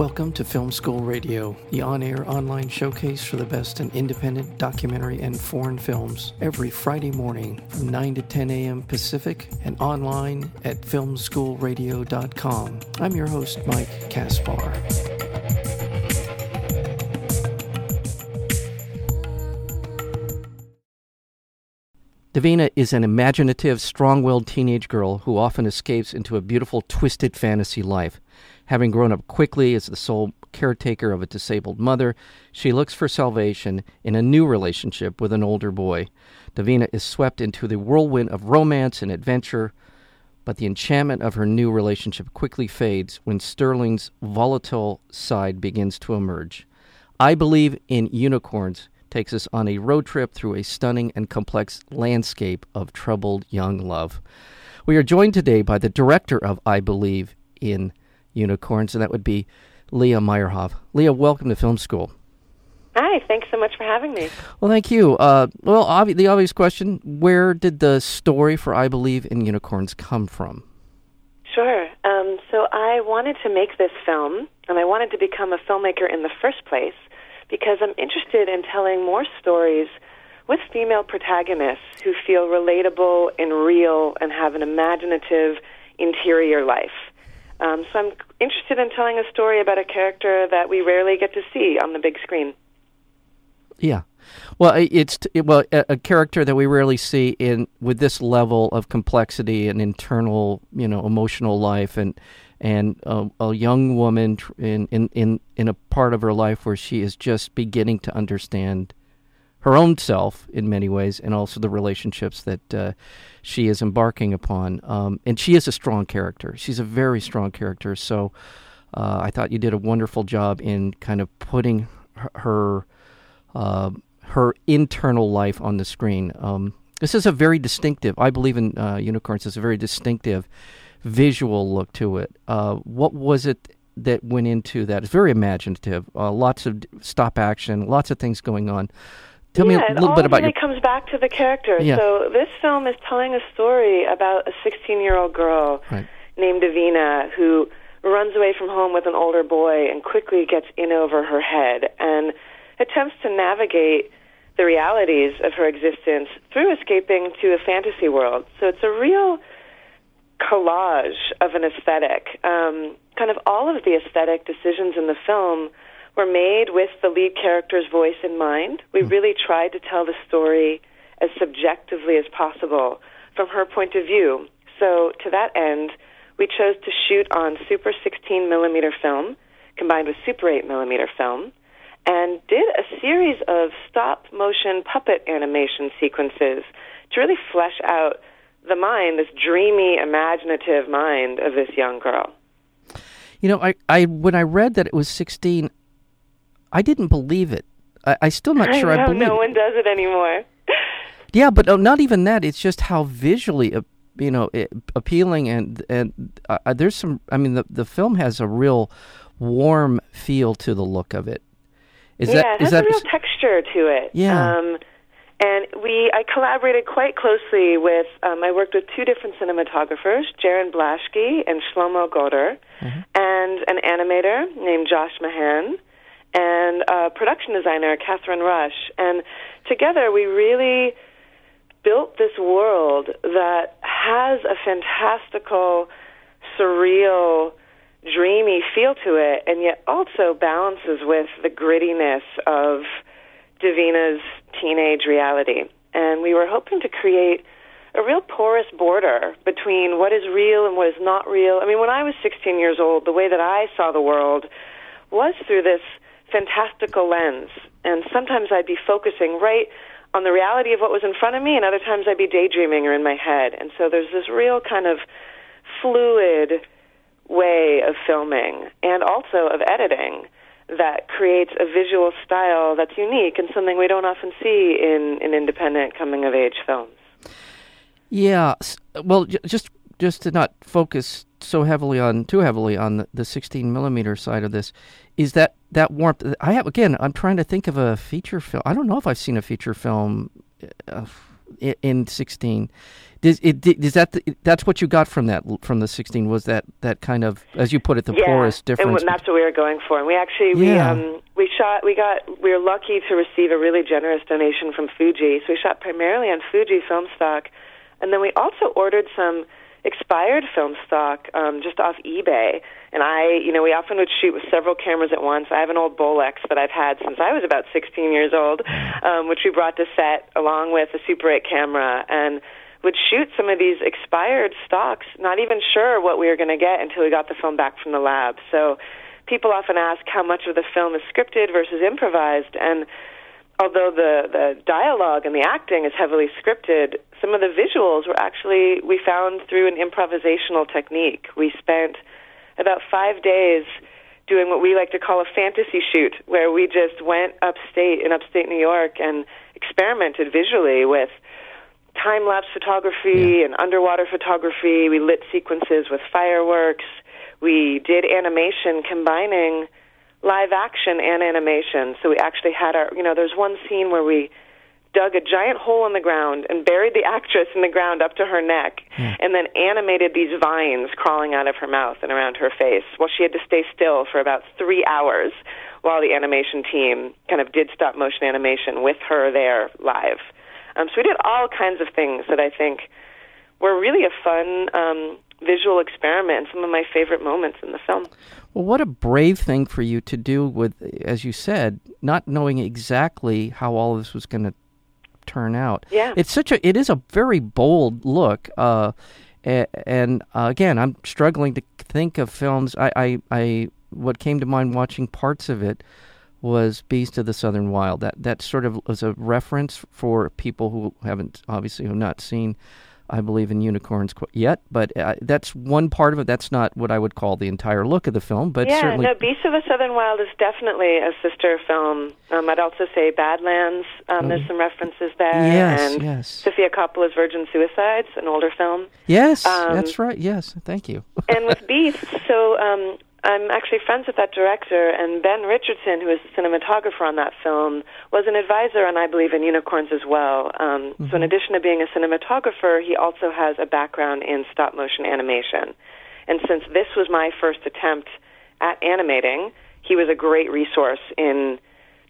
Welcome to Film School Radio, the on air online showcase for the best in independent documentary and foreign films, every Friday morning from 9 to 10 a.m. Pacific and online at filmschoolradio.com. I'm your host, Mike Kaspar. Davina is an imaginative, strong willed teenage girl who often escapes into a beautiful, twisted fantasy life. Having grown up quickly as the sole caretaker of a disabled mother, she looks for salvation in a new relationship with an older boy. Davina is swept into the whirlwind of romance and adventure, but the enchantment of her new relationship quickly fades when Sterling's volatile side begins to emerge. I believe in unicorns takes us on a road trip through a stunning and complex landscape of troubled young love. We are joined today by the director of I Believe in Unicorns, and that would be Leah Meyerhoff. Leah, welcome to Film School. Hi, thanks so much for having me. Well, thank you. Uh, well, obvi- the obvious question where did the story for I Believe in Unicorns come from? Sure. Um, so I wanted to make this film, and I wanted to become a filmmaker in the first place because I'm interested in telling more stories with female protagonists who feel relatable and real and have an imaginative interior life. Um, so I'm interested in telling a story about a character that we rarely get to see on the big screen. Yeah. Well, it's well a, a, character that we rarely see in with this level of complexity and internal, you know, emotional life, and and a young woman in, in in in a part of her life where she is just beginning to understand her own self in many ways, and also the relationships that uh, she is embarking upon. Um, and she is a strong character. She's a very strong character. So uh, I thought you did a wonderful job in kind of putting her uh, her internal life on the screen. Um, this is a very distinctive. I believe in uh, unicorns. It's a very distinctive visual look to it. Uh, what was it? That went into that. It's very imaginative. Uh, lots of stop action, lots of things going on. Tell yeah, me a little bit about it your... comes back to the character. Yeah. So this film is telling a story about a 16-year-old girl right. named Davina who runs away from home with an older boy and quickly gets in over her head and attempts to navigate the realities of her existence through escaping to a fantasy world. So it's a real collage of an aesthetic. Um, kind of all of the aesthetic decisions in the film were made with the lead character's voice in mind. We mm. really tried to tell the story as subjectively as possible from her point of view. So, to that end, we chose to shoot on Super 16 millimeter film combined with Super 8 millimeter film and did a series of stop motion puppet animation sequences to really flesh out the mind, this dreamy, imaginative mind of this young girl. You know, I, I when I read that it was 16, I didn't believe it. I, I still not sure I, know, I believe. No one does it anymore. yeah, but uh, not even that. It's just how visually, uh, you know, it, appealing and and uh, uh, there's some. I mean, the the film has a real warm feel to the look of it. Is yeah, that, it has that, a real texture to it. Yeah. Um, and we, I collaborated quite closely with. Um, I worked with two different cinematographers, Jarin Blaschke and Shlomo Godder, mm-hmm. and an animator named Josh Mahan and production designer, Catherine Rush. And together we really built this world that has a fantastical, surreal, dreamy feel to it, and yet also balances with the grittiness of Davina's teenage reality. And we were hoping to create a real porous border between what is real and what is not real. I mean, when I was 16 years old, the way that I saw the world was through this fantastical lens. And sometimes I'd be focusing right on the reality of what was in front of me, and other times I'd be daydreaming or in my head. And so there's this real kind of fluid way of filming and also of editing that creates a visual style that's unique and something we don't often see in, in independent coming of age films. Yeah, well, just just to not focus so heavily on too heavily on the, the 16 millimeter side of this is that that warmth i have again i'm trying to think of a feature film i don't know if i've seen a feature film uh, in, in sixteen. Does it? Is that the, that's what you got from that from the sixteen? Was that that kind of, as you put it, the yeah, porous difference? and that's what we were going for. And we actually Yeah. we um we shot we got we were lucky to receive a really generous donation from Fuji. So we shot primarily on Fuji film stock, and then we also ordered some expired film stock um, just off eBay. And I, you know, we often would shoot with several cameras at once. I have an old Bolex that I've had since I was about 16 years old, um, which we brought to set along with a Super 8 camera and would shoot some of these expired stocks, not even sure what we were going to get until we got the film back from the lab. So people often ask how much of the film is scripted versus improvised, and although the the dialogue and the acting is heavily scripted, some of the visuals were actually we found through an improvisational technique. We spent about five days doing what we like to call a fantasy shoot, where we just went upstate in upstate New York and experimented visually with time lapse photography and underwater photography. We lit sequences with fireworks. We did animation combining live action and animation. So we actually had our, you know, there's one scene where we dug a giant hole in the ground and buried the actress in the ground up to her neck and then animated these vines crawling out of her mouth and around her face. Well, she had to stay still for about three hours while the animation team kind of did stop motion animation with her there live. Um, so we did all kinds of things that I think were really a fun um, visual experiment and some of my favorite moments in the film. Well, what a brave thing for you to do with, as you said, not knowing exactly how all of this was going to turn out. Yeah. It's such a, it is a very bold look. Uh, and uh, again, I'm struggling to think of films. I, I, I, what came to mind watching parts of it was Beast of the Southern Wild. That that sort of was a reference for people who haven't obviously who have not seen, I believe, in unicorns qu- yet. But uh, that's one part of it. That's not what I would call the entire look of the film. But yeah, certainly, no, Beast of the Southern Wild is definitely a sister film. Um, I'd also say Badlands. Um, There's some references there. Yes, and yes. Sofia Coppola's Virgin Suicides, an older film. yes, um, that's right. Yes, thank you. and with Beast, so um, I'm actually friends with that director, and Ben Richardson, who is the cinematographer on that film, was an advisor on I Believe in Unicorns as well. Um, So, in addition to being a cinematographer, he also has a background in stop motion animation. And since this was my first attempt at animating, he was a great resource in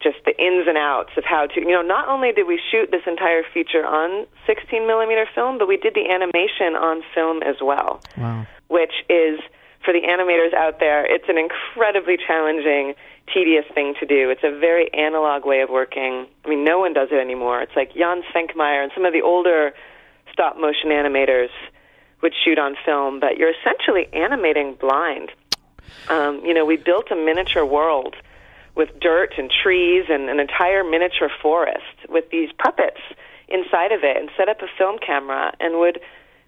just the ins and outs of how to, you know, not only did we shoot this entire feature on 16 millimeter film, but we did the animation on film as well Wow. which is for the animators out there, it's an incredibly challenging, tedious thing to do. It's a very analog way of working. I mean, no one does it anymore. It's like Jan Svankmajer and some of the older stop motion animators would shoot on film, but you're essentially animating blind. Um, you know, we built a miniature world with dirt and trees and an entire miniature forest with these puppets inside of it and set up a film camera and would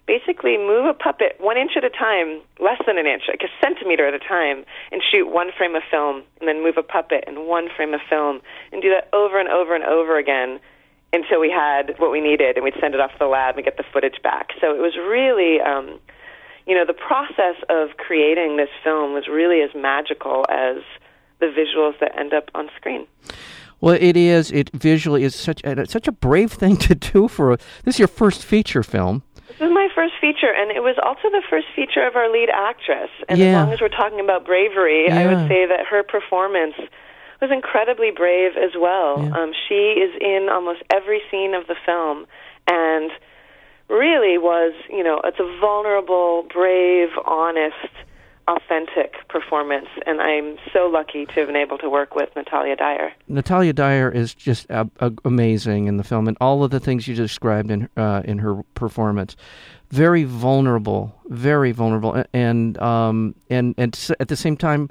basically move a puppet one inch at a time, less than an inch, like a centimeter at a time, and shoot one frame of film, and then move a puppet and one frame of film, and do that over and over and over again until we had what we needed, and we'd send it off to the lab and get the footage back. So it was really, um, you know, the process of creating this film was really as magical as the visuals that end up on screen. Well, it is. It visually is such a, such a brave thing to do for a, this is your first feature film. This is my first feature, and it was also the first feature of our lead actress. And Yeah. as long as we're talking about bravery, I would say that her performance was incredibly brave as well. Yeah. Um, she is in almost every scene of the film, and really was, you know, it's a vulnerable, brave, honest, authentic performance. And I'm so lucky to have been able to work with Natalia Dyer. Natalia Dyer is just uh, uh, amazing in the film, and all of the things you described in uh, in her performance. Very vulnerable, very vulnerable, and um, and and at the same time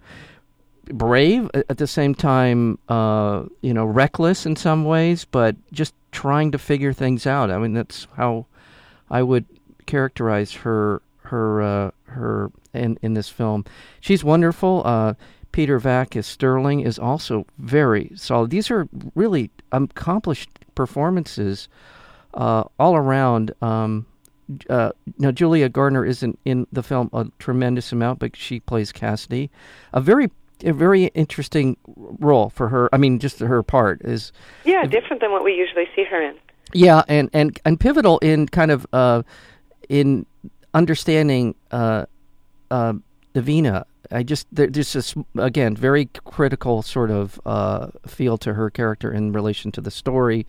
brave. At the same time, uh, you know, reckless in some ways, but just trying to figure things out. I mean, that's how I would characterize her her uh, her in in this film. She's wonderful. Uh, Peter Vack as Sterling is also very solid. These are really accomplished performances uh, all around. Um, uh, now, Julia Garner isn't in the film a tremendous amount, but she plays Cassidy. A very a very interesting role for her. I mean, just her part is Yeah, different than what we usually see her in. Yeah, and and and pivotal in kind of uh, in understanding uh, uh, Davina. I just there's just again very critical sort of uh, feel to her character in relation to the story,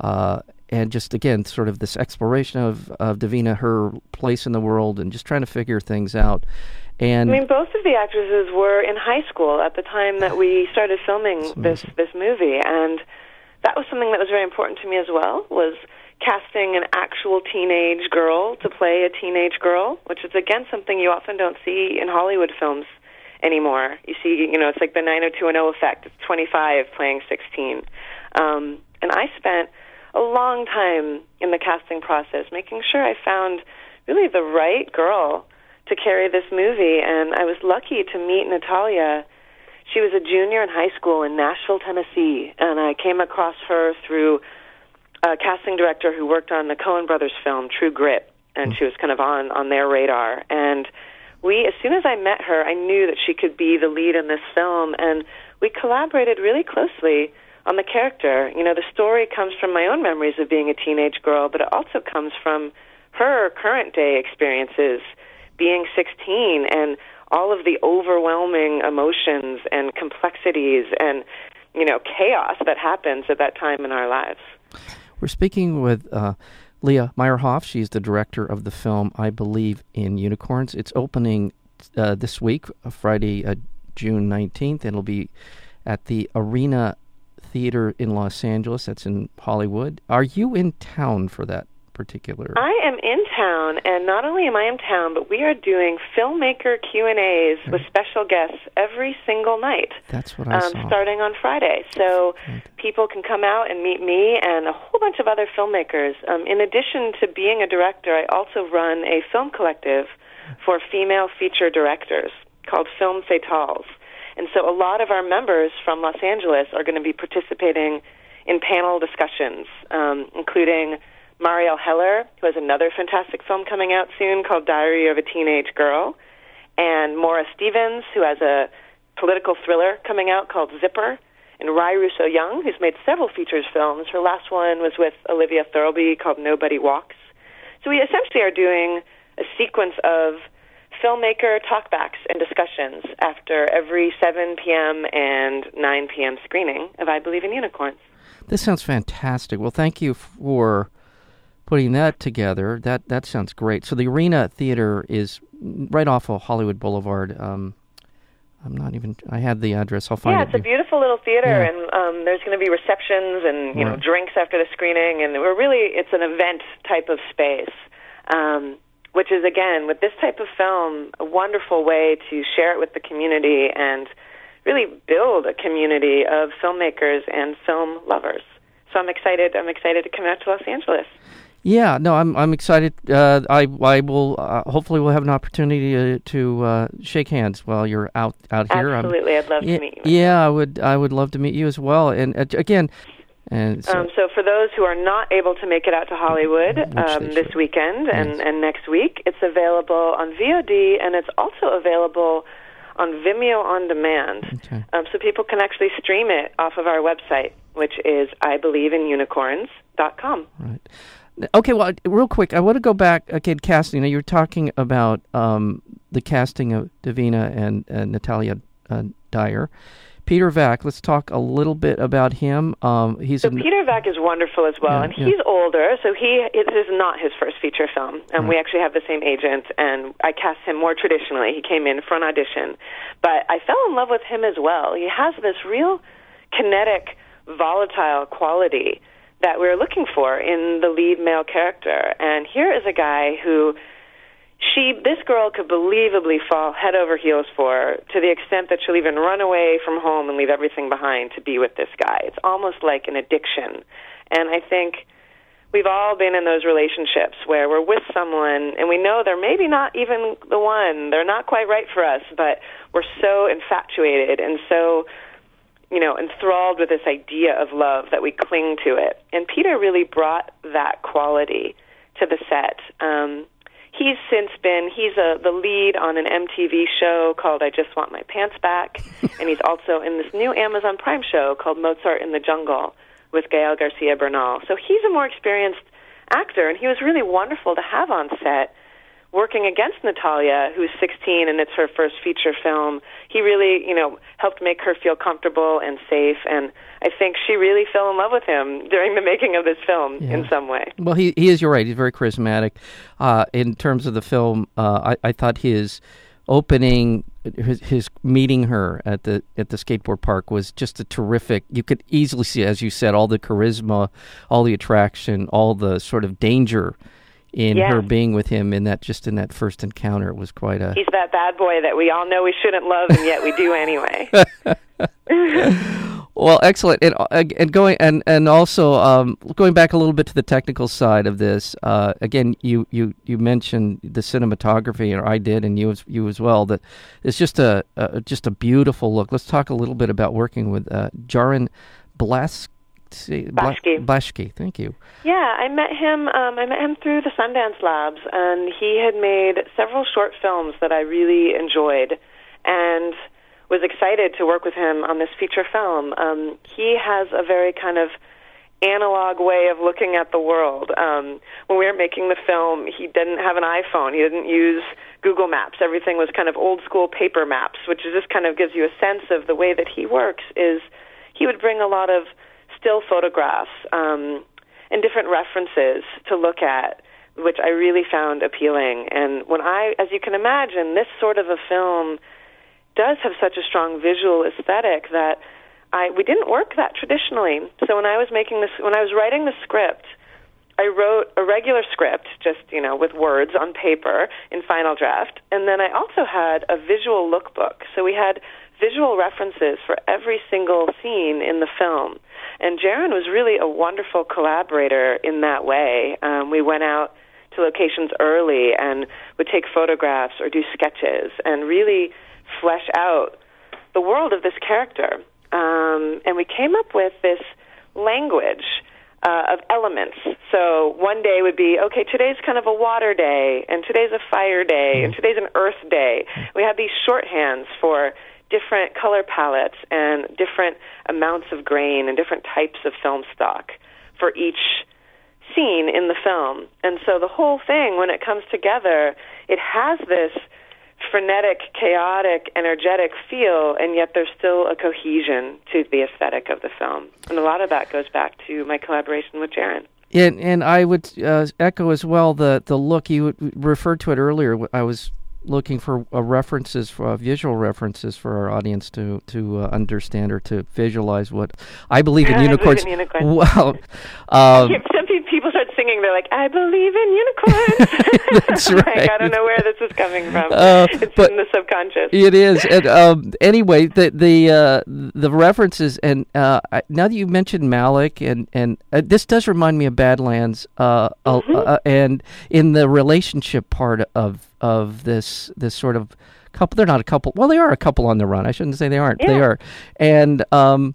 uh, and just again sort of this exploration of of Davina, her place in the world, and just trying to figure things out. And I mean, both of the actresses were in high school at the time that we started filming this this movie, and that was something that was very important to me as well. Was casting an actual teenage girl to play a teenage girl, which is again something you often don't see in Hollywood films anymore. You see, you know, it's like the 90210 effect. It's 25 playing 16. Um, and I spent a long time in the casting process making sure I found really the right girl to carry this movie. And I was lucky to meet Natalia. She was a junior in high school in Nashville, Tennessee, and I came across her through a casting director who worked on the Coen Brothers film True Grit, and mm. she was kind of on on their radar. And we, as soon as I met her, I knew that she could be the lead in this film, and we collaborated really closely on the character. You know, the story comes from my own memories of being a teenage girl, but it also comes from her current day experiences being 16 and all of the overwhelming emotions and complexities and you know chaos that happens at that time in our lives. We're speaking with uh, Leah Meyerhoff. She's the director of the film I Believe in Unicorns. It's opening uh, this week, uh, Friday, uh, June 19th. It'll be at the Arena Theater in Los Angeles. That's in Hollywood. Are you in town for that particular? I am in town, and not only am I in town, but we are doing filmmaker Q and A's with special guests every single night. That's what I um, saw. Starting on Friday, so people can come out and meet me and a whole bunch of other filmmakers. Um, in addition to being a director, I also run a film collective for female feature directors called Film Fatales. And so a lot of our members from Los Angeles are going to be participating in panel discussions, um, including Marielle Heller, who has another fantastic film coming out soon called Diary of a Teenage Girl, and Mora Stephens, who has a political thriller coming out called Zipper, and Ry Russo Young, who's made several features films. Her last one was with Olivia Thirlby called Nobody Walks. So we essentially are doing a sequence of filmmaker talkbacks and discussions after every 7 p.m. and 9 p.m. screening of I Believe in Unicorns. This sounds fantastic. Well, thank you for putting that together. That that sounds great. So the Arena Theater is right off of Hollywood Boulevard. Um, I'm not even. I had the address. I'll find yeah, it. Yeah, it's a beautiful little theater, yeah. and um, there's going to be receptions and you right. know drinks after the screening, and we're really it's an event type of space, um, which is again with this type of film a wonderful way to share it with the community and really build a community of filmmakers and film lovers. So I'm excited. I'm excited to come out to Los Angeles. Yeah, no, I'm I'm excited. Uh, I I will uh, hopefully we'll have an opportunity to, to uh, shake hands while you're out out here. Absolutely, I'm, I'd love yeah, to meet you. Yeah, I would I would love to meet you as well. And uh, again, and so, um, so, for those who are not able to make it out to Hollywood um, this weekend and, yes. and next week, it's available on VOD and it's also available on Vimeo on demand. Okay. Um, so people can actually stream it off of our website, which is IBelieveInUnicorns.com. Right. Okay, well, real quick, I want to go back again. Casting. Now, you were talking about um, the casting of Davina and uh, Natalia uh, Dyer. Peter Vack. Let's talk a little bit about him. Um, he's so Peter Vack is wonderful as well, yeah, and he's yeah. older, so he this is not his first feature film. And right. we actually have the same agent, and I cast him more traditionally. He came in for an audition, but I fell in love with him as well. He has this real kinetic, volatile quality that we're looking for in the lead male character. And here is a guy who she this girl could believably fall head over heels for to the extent that she'll even run away from home and leave everything behind to be with this guy. It's almost like an addiction. And I think we've all been in those relationships where we're with someone and we know they're maybe not even the one. They're not quite right for us, but we're so infatuated and so you know, enthralled with this idea of love that we cling to it. And Peter really brought that quality to the set. Um, he's since been he's a the lead on an MTV show called I Just Want My Pants Back, and he's also in this new Amazon Prime show called Mozart in the Jungle, with Gael Garcia Bernal. So he's a more experienced actor, and he was really wonderful to have on set working against Natalia, who's 16 and it's her first feature film. He really, you know, helped make her feel comfortable and safe, and I think she really fell in love with him during the making of this film yeah. in some way. Well, he he is. You're right. He's very charismatic. Uh, in terms of the film, uh, I, I thought his opening his, his meeting her at the at the skateboard park was just a terrific. You could easily see, as you said, all the charisma, all the attraction, all the sort of danger in yeah. her being with him in that just in that first encounter. It was quite a. He's that bad boy that we all know we shouldn't love, and yet we do anyway. Well, excellent, and uh, and going and and also um, going back a little bit to the technical side of this. Uh, again, you, you you mentioned the cinematography, or I did, and you as you as well. That it's just a, a just a beautiful look. Let's talk a little bit about working with uh, Jarin Blask. Blaschke. Blaschke, thank you. Yeah, I met him. Um, I met him through the Sundance Labs, and he had made several short films that I really enjoyed. And was excited to work with him on this feature film. Um, he has a very kind of analog way of looking at the world. Um, when we were making the film, he didn't have an iPhone. He didn't use Google Maps. Everything was kind of old school paper maps, which just kind of gives you a sense of the way that he works. Is he would bring a lot of still photographs um, and different references to look at, which I really found appealing. And when I, as you can imagine, this sort of a film does have such a strong visual aesthetic that I we didn't work that traditionally. So when I was making this, when I was writing the script, I wrote a regular script, just you know, with words on paper in Final Draft, and then I also had a visual lookbook. So we had visual references for every single scene in the film. And Jarin was really a wonderful collaborator in that way. Um, we went out to locations early and would take photographs or do sketches and really flesh out the world of this character. Um, and we came up with this language uh, of elements. So one day would be, okay, today's kind of a water day, and today's a fire day, and mm-hmm. today's an earth day. We had these shorthands for different color palettes and different amounts of grain and different types of film stock for each scene in the film. And so the whole thing, when it comes together, it has this frenetic, chaotic, energetic feel, and yet there's still a cohesion to the aesthetic of the film. And a lot of that goes back to my collaboration with Jarin. And and I would uh, echo as well the the look you referred to it earlier. I was looking for uh, references, for uh, visual references for our audience to to uh, understand or to visualize what I believe in unicorns. I believe in unicorns. Well, um, some people start singing. They're like, "I believe in unicorns." That's right. like, I don't know where this is coming from. Uh, it's but in the subconscious. It is. And um, anyway, the the uh, the references and uh, now that you mentioned Malick, and and this does remind me of Badlands. Mm-hmm. and in the relationship part of of this this sort of couple. They're not a couple. Well, they are a couple on the run. I shouldn't say they aren't. Yeah. They are, and um,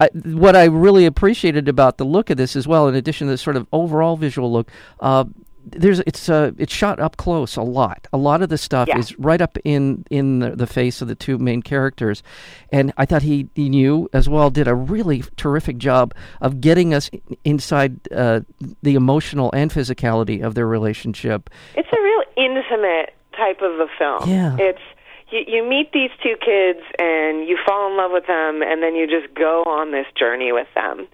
I, what I really appreciated about the look of this as well, in addition to the sort of overall visual look, uh, there's it's uh it's shot up close a lot. A lot of the stuff yeah. is right up in in the, the, face of the two main characters, and I thought he he knew as well did a really terrific job of getting us inside uh, the emotional and physicality of their relationship. It's a real intimate type of a film. Yeah, it's you, you meet these two kids and you fall in love with them, and then you just go on this journey with them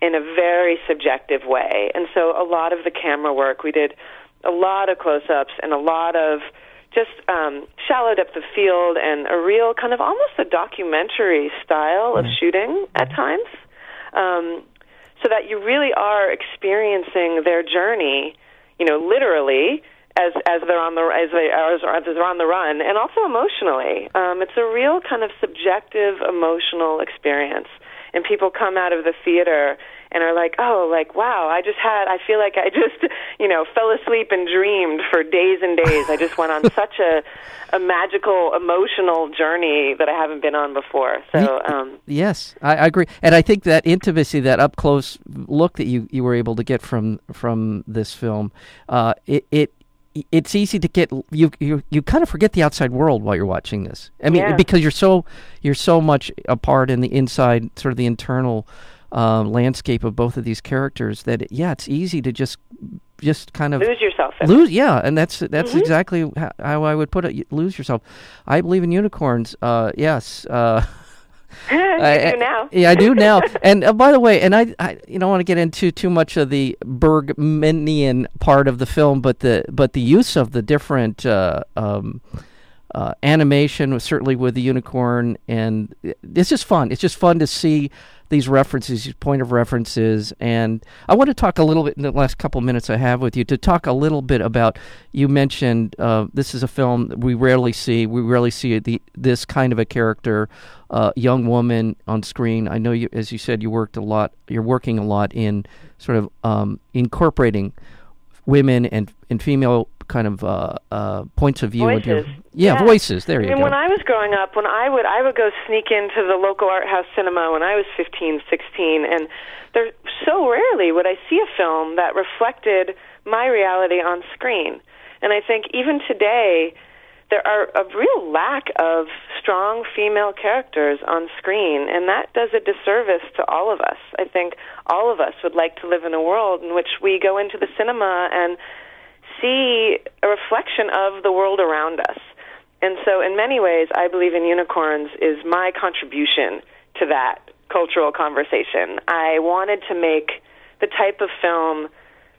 in a very subjective way. And so a lot of the camera work, we did a lot of close ups and a lot of just um, shallowed up the field and a real kind of almost a documentary style of mm-hmm. shooting at mm-hmm. times. Um, so that you really are experiencing their journey, you know, literally as as they're on the as they as, as they're on the run, and also emotionally. Um, it's a real kind of subjective emotional experience and people come out of the theater and are like, "Oh, like wow, I just had I feel like I just, you know, fell asleep and dreamed for days and days. I just went on such a a magical emotional journey that I haven't been on before." So, um Yes, I, I agree. And I think that intimacy, that up close look that you you were able to get from from this film, uh it it it's easy to get you you you kind of forget the outside world while you're watching this. I mean, yeah. because you're so you're so much a part in the inside, sort of the internal uh, landscape of both of these characters that yeah, it's easy to just just kind of lose yourself. it. lose yeah and that's that's Mhm. exactly how, how i would put it lose yourself i believe in unicorns uh yes uh you I- do now. yeah i do now and uh, by the way and i i you don't want to get into too much of the bergmanian part of the film but the but the use of the different uh um uh, animation certainly with the unicorn, and it's just fun. It's just fun to see these references, these point of references, and I want to talk a little bit in the last couple minutes I have with you to talk a little bit about. You mentioned uh, this is a film we rarely see. We rarely see the this kind of a character, uh, young woman on screen. I know you, as you said, you worked a lot. You're working a lot in sort of um, incorporating women and and female kind of uh, uh, points of view. into your- yeah, Yeah. voices. There you and go. when I was growing up, when I would I would go sneak into the local art house cinema when I was 15, 16, and there so rarely would I see a film that reflected my reality on screen. And I think even today there are a real lack of strong female characters on screen, and that does a disservice to all of us. I think all of us would like to live in a world in which we go into the cinema and see a reflection of the world around us. And so, in many ways, I believe in unicorns is my contribution to that cultural conversation. I wanted to make the type of film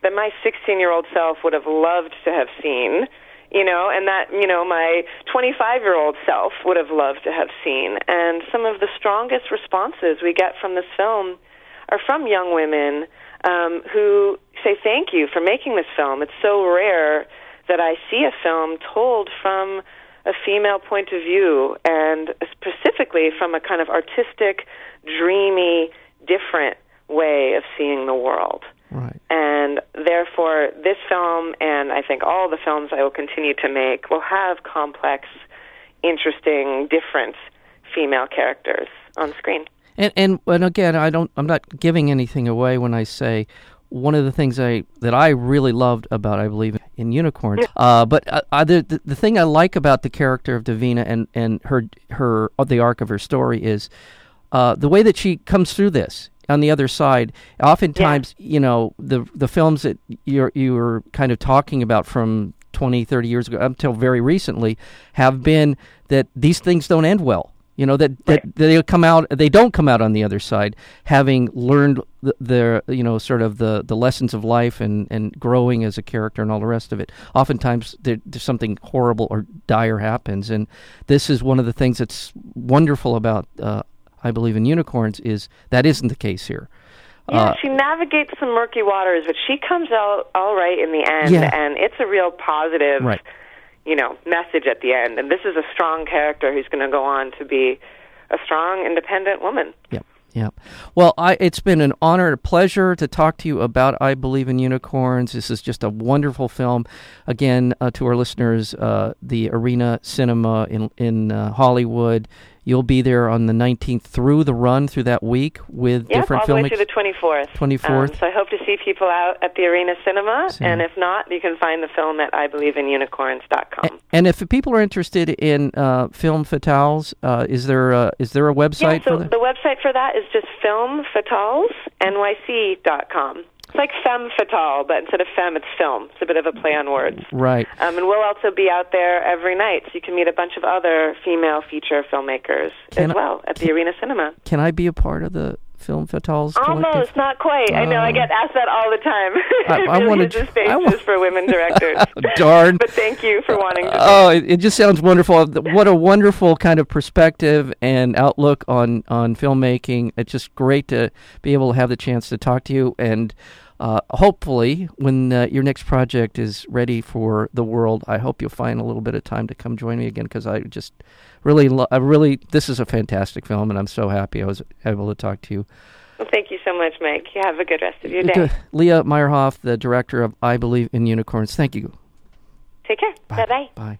that my 16 year old self would have loved to have seen, you know, and that, you know, my 25 year old self would have loved to have seen. And some of the strongest responses we get from this film are from young women um, who say thank you for making this film. It's so rare that I see a film told from a female point of view and specifically from a kind of artistic, dreamy, different way of seeing the world. Right. And therefore, this film, and I think all the films I will continue to make, will have complex, interesting, different female characters on screen. And and and again, I don't. I'm not giving anything away when I say one of the things I that I really loved about I believe in unicorns. Uh, but uh, uh, the, the the thing I like about the character of Davina and and her her the arc of her story is uh, the way that she comes through this on the other side. Oftentimes, you know, the the films that you're you were kind of talking about from 20, 30 years ago up until very recently have been that these things don't end well. You know that, that they come out they don't come out on the other side having learned the, the you know sort of the, the lessons of life and, and growing as a character and all the rest of it. Oftentimes there, there's something horrible or dire happens, and this is one of the things that's wonderful about uh, I believe in unicorns is that isn't the case here. Yeah, Uh, she navigates some murky waters, but she comes out all right in the end, Yeah. and it's a real positive, Right. you know, message at the end. And this is a strong character who's going to go on to be a strong, independent woman. Yep. Yep. Well, I, it's been an honor, a pleasure to talk to you about I Believe in Unicorns. This is just a wonderful film. Again, uh, to our listeners, uh, the Arena Cinema in in uh, Hollywood. You'll be there on the 19th through the run through that week with Yep, different all the way through the 24th. 24th. Um, so I hope to see people out at the Arena Cinema, Cinema. and if not, you can find the film at IBelieveInUnicorns.com. and if people are interested in uh, film fatales, uh, is there a, is there a website yeah, so for that? the website for that is just filmfatales.nyc.com. It's like femme fatale, but instead of femme, it's film. It's a bit of a play on words. right. Um, and we'll also be out there every night, so you can meet a bunch of other female feature filmmakers Can as well at the Arena Cinema. Can I be a part of the film fatales? Almost, not quite. I know, I Uh, get asked that all the time. I- I really wanna is a tr- space I wa- just for women directors. Darn. but thank you for wanting to. Oh, it, it just sounds wonderful. What a wonderful kind of perspective and outlook on on filmmaking. It's just great to be able to have the chance to talk to you, and uh, hopefully, when uh, your next project is ready for the world, I hope you'll find a little bit of time to come join me again because I just really, lo- I really, this is a fantastic film, and I'm so happy I was able to talk to you. Well, thank you so much, Mike. You have a good rest of your day. Leah Meyerhoff, the director of I Believe in Unicorns. Thank you. Take care. Bye bye. Bye.